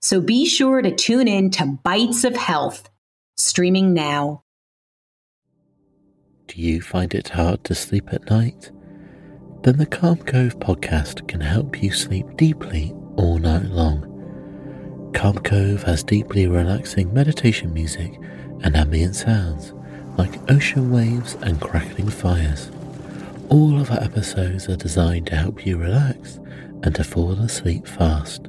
So be sure to tune in to Bites of Health, streaming now. Do you find it hard to sleep at night? Then the Calm Cove podcast can help you sleep deeply all night long. Calm Cove has deeply relaxing meditation music and ambient sounds like ocean waves and crackling fires. All of our episodes are designed to help you relax and to fall asleep fast.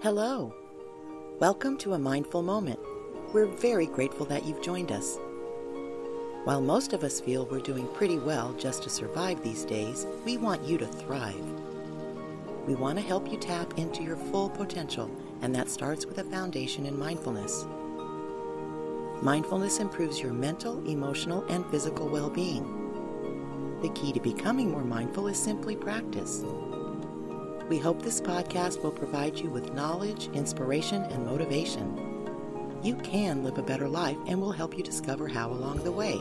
Hello. Welcome to a mindful moment. We're very grateful that you've joined us. While most of us feel we're doing pretty well just to survive these days, we want you to thrive. We want to help you tap into your full potential, and that starts with a foundation in mindfulness. Mindfulness improves your mental, emotional, and physical well being. The key to becoming more mindful is simply practice. We hope this podcast will provide you with knowledge, inspiration, and motivation. You can live a better life and we'll help you discover how along the way.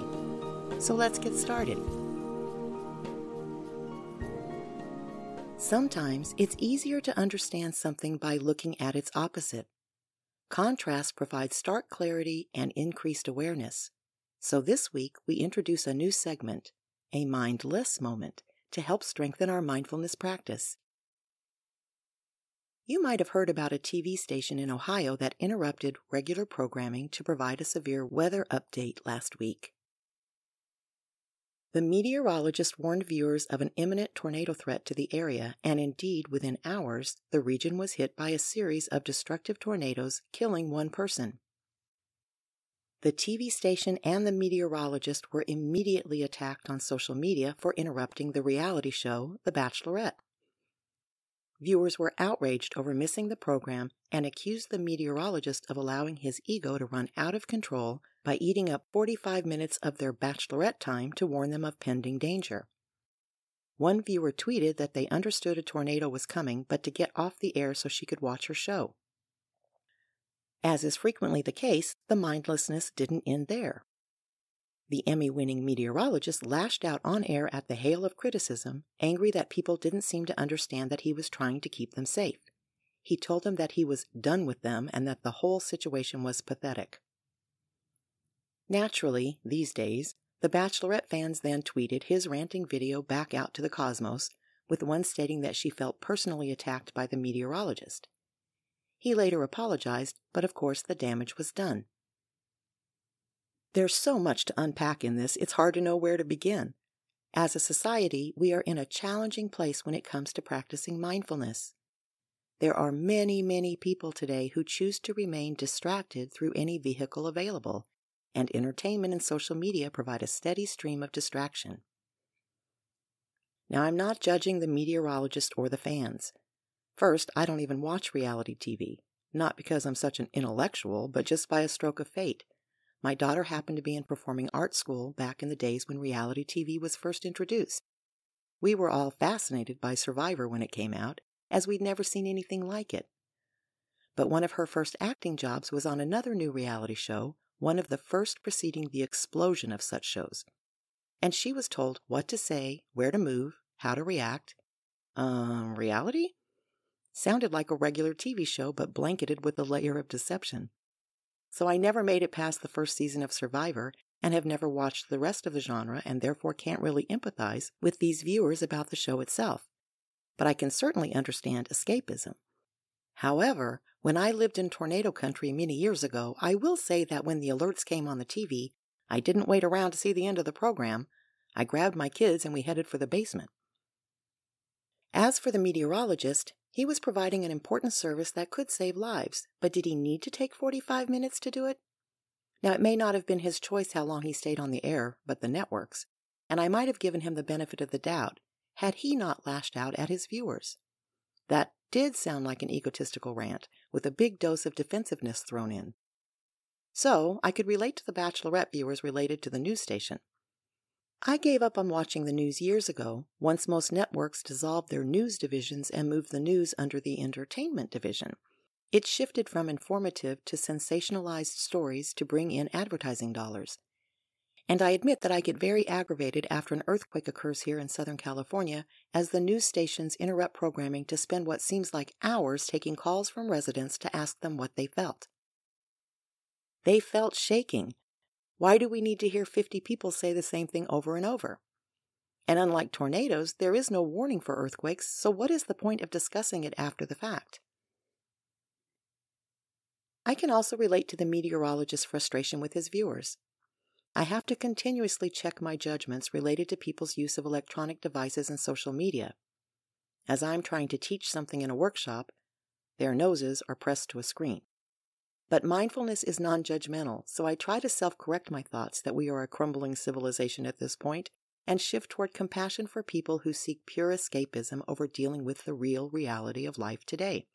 So let's get started. Sometimes it's easier to understand something by looking at its opposite. Contrast provides stark clarity and increased awareness. So this week we introduce a new segment, a mindless moment, to help strengthen our mindfulness practice. You might have heard about a TV station in Ohio that interrupted regular programming to provide a severe weather update last week. The meteorologist warned viewers of an imminent tornado threat to the area, and indeed, within hours, the region was hit by a series of destructive tornadoes, killing one person. The TV station and the meteorologist were immediately attacked on social media for interrupting the reality show The Bachelorette. Viewers were outraged over missing the program and accused the meteorologist of allowing his ego to run out of control by eating up 45 minutes of their bachelorette time to warn them of pending danger. One viewer tweeted that they understood a tornado was coming, but to get off the air so she could watch her show. As is frequently the case, the mindlessness didn't end there. The Emmy winning meteorologist lashed out on air at the hail of criticism, angry that people didn't seem to understand that he was trying to keep them safe. He told them that he was done with them and that the whole situation was pathetic. Naturally, these days, the Bachelorette fans then tweeted his ranting video back out to the cosmos, with one stating that she felt personally attacked by the meteorologist. He later apologized, but of course the damage was done. There's so much to unpack in this, it's hard to know where to begin. As a society, we are in a challenging place when it comes to practicing mindfulness. There are many, many people today who choose to remain distracted through any vehicle available, and entertainment and social media provide a steady stream of distraction. Now, I'm not judging the meteorologist or the fans. First, I don't even watch reality TV, not because I'm such an intellectual, but just by a stroke of fate. My daughter happened to be in performing arts school back in the days when reality TV was first introduced. We were all fascinated by Survivor when it came out, as we'd never seen anything like it. But one of her first acting jobs was on another new reality show, one of the first preceding the explosion of such shows. And she was told what to say, where to move, how to react. Um, reality? Sounded like a regular TV show, but blanketed with a layer of deception so I never made it past the first season of Survivor and have never watched the rest of the genre and therefore can't really empathize with these viewers about the show itself. But I can certainly understand escapism. However, when I lived in tornado country many years ago, I will say that when the alerts came on the TV, I didn't wait around to see the end of the program. I grabbed my kids and we headed for the basement. As for the meteorologist, he was providing an important service that could save lives, but did he need to take 45 minutes to do it? Now, it may not have been his choice how long he stayed on the air, but the networks, and I might have given him the benefit of the doubt had he not lashed out at his viewers. That did sound like an egotistical rant, with a big dose of defensiveness thrown in. So I could relate to the Bachelorette viewers related to the news station. I gave up on watching the news years ago, once most networks dissolved their news divisions and moved the news under the entertainment division. It shifted from informative to sensationalized stories to bring in advertising dollars. And I admit that I get very aggravated after an earthquake occurs here in Southern California as the news stations interrupt programming to spend what seems like hours taking calls from residents to ask them what they felt. They felt shaking. Why do we need to hear 50 people say the same thing over and over? And unlike tornadoes, there is no warning for earthquakes, so what is the point of discussing it after the fact? I can also relate to the meteorologist's frustration with his viewers. I have to continuously check my judgments related to people's use of electronic devices and social media. As I'm trying to teach something in a workshop, their noses are pressed to a screen. But mindfulness is non judgmental, so I try to self correct my thoughts that we are a crumbling civilization at this point and shift toward compassion for people who seek pure escapism over dealing with the real reality of life today.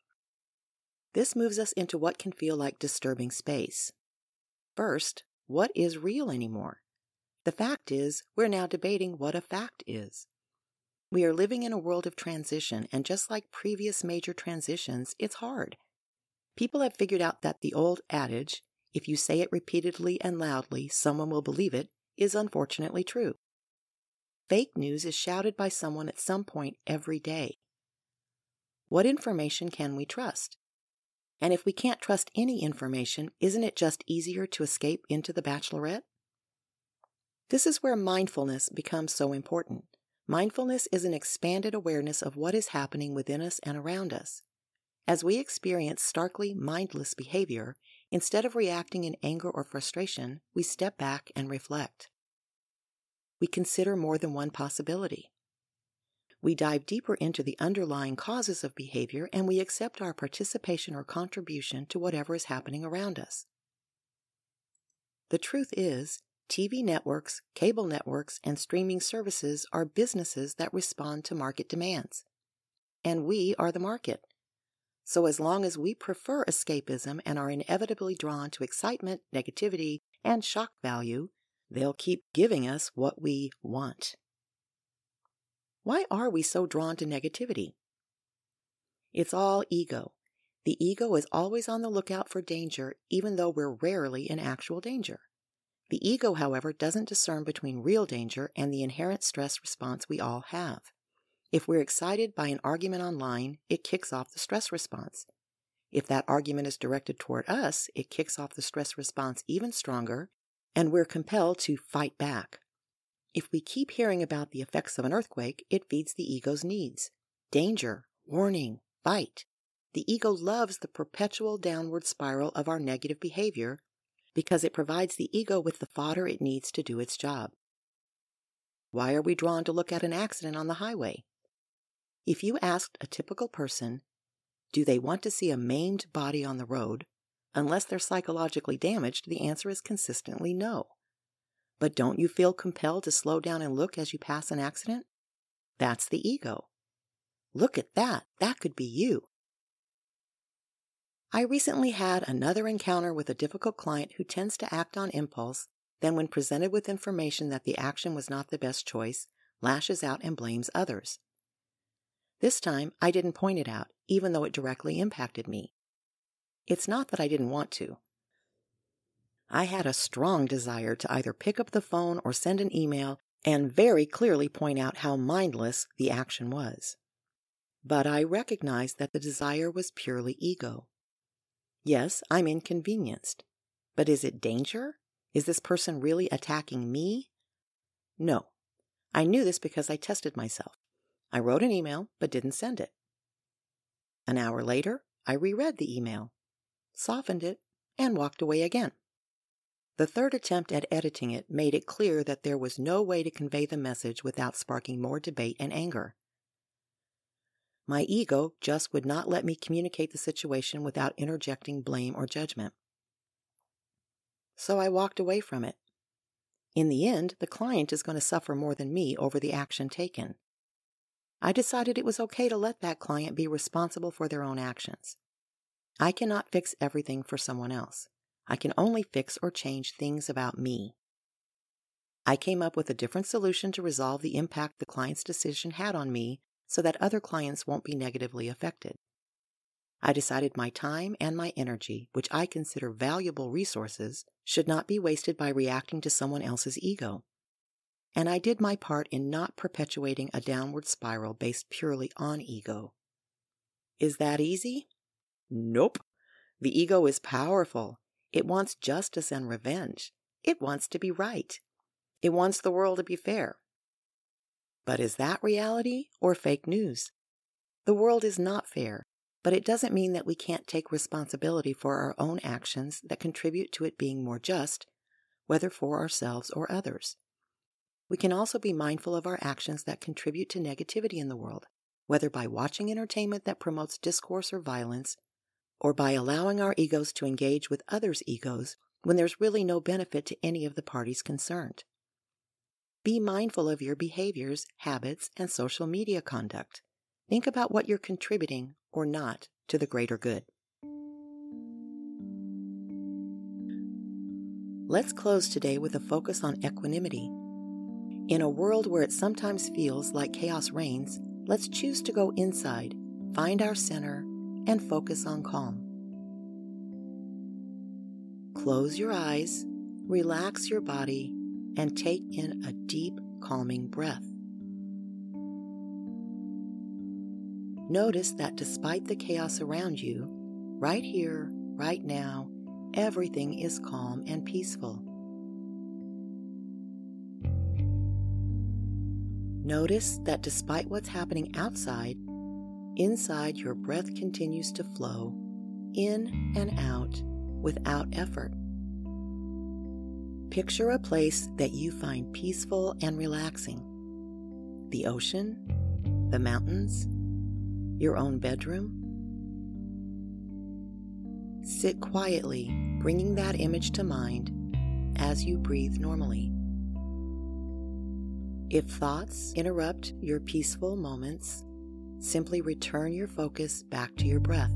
This moves us into what can feel like disturbing space. First, what is real anymore. The fact is, we're now debating what a fact is. We are living in a world of transition, and just like previous major transitions, it's hard. People have figured out that the old adage, if you say it repeatedly and loudly, someone will believe it, is unfortunately true. Fake news is shouted by someone at some point every day. What information can we trust? And if we can't trust any information, isn't it just easier to escape into the bachelorette? This is where mindfulness becomes so important. Mindfulness is an expanded awareness of what is happening within us and around us. As we experience starkly mindless behavior, instead of reacting in anger or frustration, we step back and reflect. We consider more than one possibility. We dive deeper into the underlying causes of behavior and we accept our participation or contribution to whatever is happening around us. The truth is, TV networks, cable networks, and streaming services are businesses that respond to market demands. And we are the market. So, as long as we prefer escapism and are inevitably drawn to excitement, negativity, and shock value, they'll keep giving us what we want. Why are we so drawn to negativity? It's all ego. The ego is always on the lookout for danger, even though we're rarely in actual danger. The ego, however, doesn't discern between real danger and the inherent stress response we all have. If we're excited by an argument online, it kicks off the stress response. If that argument is directed toward us, it kicks off the stress response even stronger, and we're compelled to fight back. If we keep hearing about the effects of an earthquake, it feeds the ego's needs. Danger, warning, fight. The ego loves the perpetual downward spiral of our negative behavior because it provides the ego with the fodder it needs to do its job. Why are we drawn to look at an accident on the highway? If you asked a typical person, do they want to see a maimed body on the road? Unless they're psychologically damaged, the answer is consistently no. But don't you feel compelled to slow down and look as you pass an accident? That's the ego. Look at that. That could be you. I recently had another encounter with a difficult client who tends to act on impulse, then, when presented with information that the action was not the best choice, lashes out and blames others. This time, I didn't point it out, even though it directly impacted me. It's not that I didn't want to. I had a strong desire to either pick up the phone or send an email and very clearly point out how mindless the action was. But I recognized that the desire was purely ego. Yes, I'm inconvenienced. But is it danger? Is this person really attacking me? No. I knew this because I tested myself. I wrote an email but didn't send it. An hour later, I reread the email, softened it, and walked away again. The third attempt at editing it made it clear that there was no way to convey the message without sparking more debate and anger. My ego just would not let me communicate the situation without interjecting blame or judgment. So I walked away from it. In the end, the client is going to suffer more than me over the action taken. I decided it was okay to let that client be responsible for their own actions. I cannot fix everything for someone else. I can only fix or change things about me. I came up with a different solution to resolve the impact the client's decision had on me so that other clients won't be negatively affected. I decided my time and my energy, which I consider valuable resources, should not be wasted by reacting to someone else's ego. And I did my part in not perpetuating a downward spiral based purely on ego. Is that easy? Nope. The ego is powerful it wants justice and revenge. It wants to be right. It wants the world to be fair. But is that reality or fake news? The world is not fair, but it doesn't mean that we can't take responsibility for our own actions that contribute to it being more just, whether for ourselves or others. We can also be mindful of our actions that contribute to negativity in the world, whether by watching entertainment that promotes discourse or violence or by allowing our egos to engage with others' egos when there's really no benefit to any of the parties concerned. Be mindful of your behaviors, habits, and social media conduct. Think about what you're contributing or not to the greater good. Let's close today with a focus on equanimity. In a world where it sometimes feels like chaos reigns, let's choose to go inside, find our center, and focus on calm. Close your eyes, relax your body, and take in a deep, calming breath. Notice that despite the chaos around you, right here, right now, everything is calm and peaceful. Notice that despite what's happening outside, Inside, your breath continues to flow in and out without effort. Picture a place that you find peaceful and relaxing the ocean, the mountains, your own bedroom. Sit quietly, bringing that image to mind as you breathe normally. If thoughts interrupt your peaceful moments, simply return your focus back to your breath.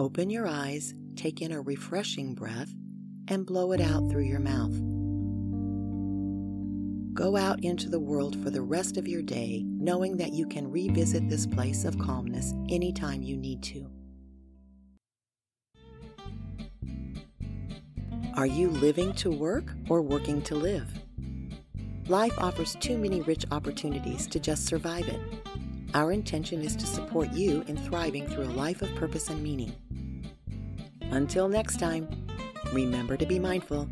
Open your eyes, take in a refreshing breath, and blow it out through your mouth. Go out into the world for the rest of your day, knowing that you can revisit this place of calmness anytime you need to. Are you living to work or working to live? Life offers too many rich opportunities to just survive it. Our intention is to support you in thriving through a life of purpose and meaning. Until next time, remember to be mindful.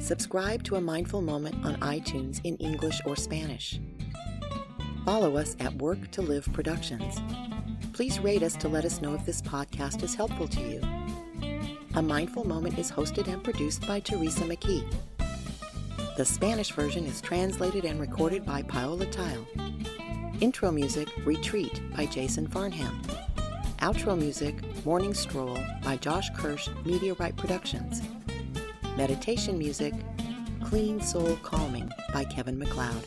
Subscribe to a mindful moment on iTunes in English or Spanish. Follow us at Work to Live Productions. Please rate us to let us know if this podcast is helpful to you. A Mindful Moment is hosted and produced by Teresa McKee. The Spanish version is translated and recorded by Paola Tile. Intro music, Retreat by Jason Farnham. Outro music, Morning Stroll by Josh Kirsch, Right Productions. Meditation music, Clean Soul Calming by Kevin MacLeod.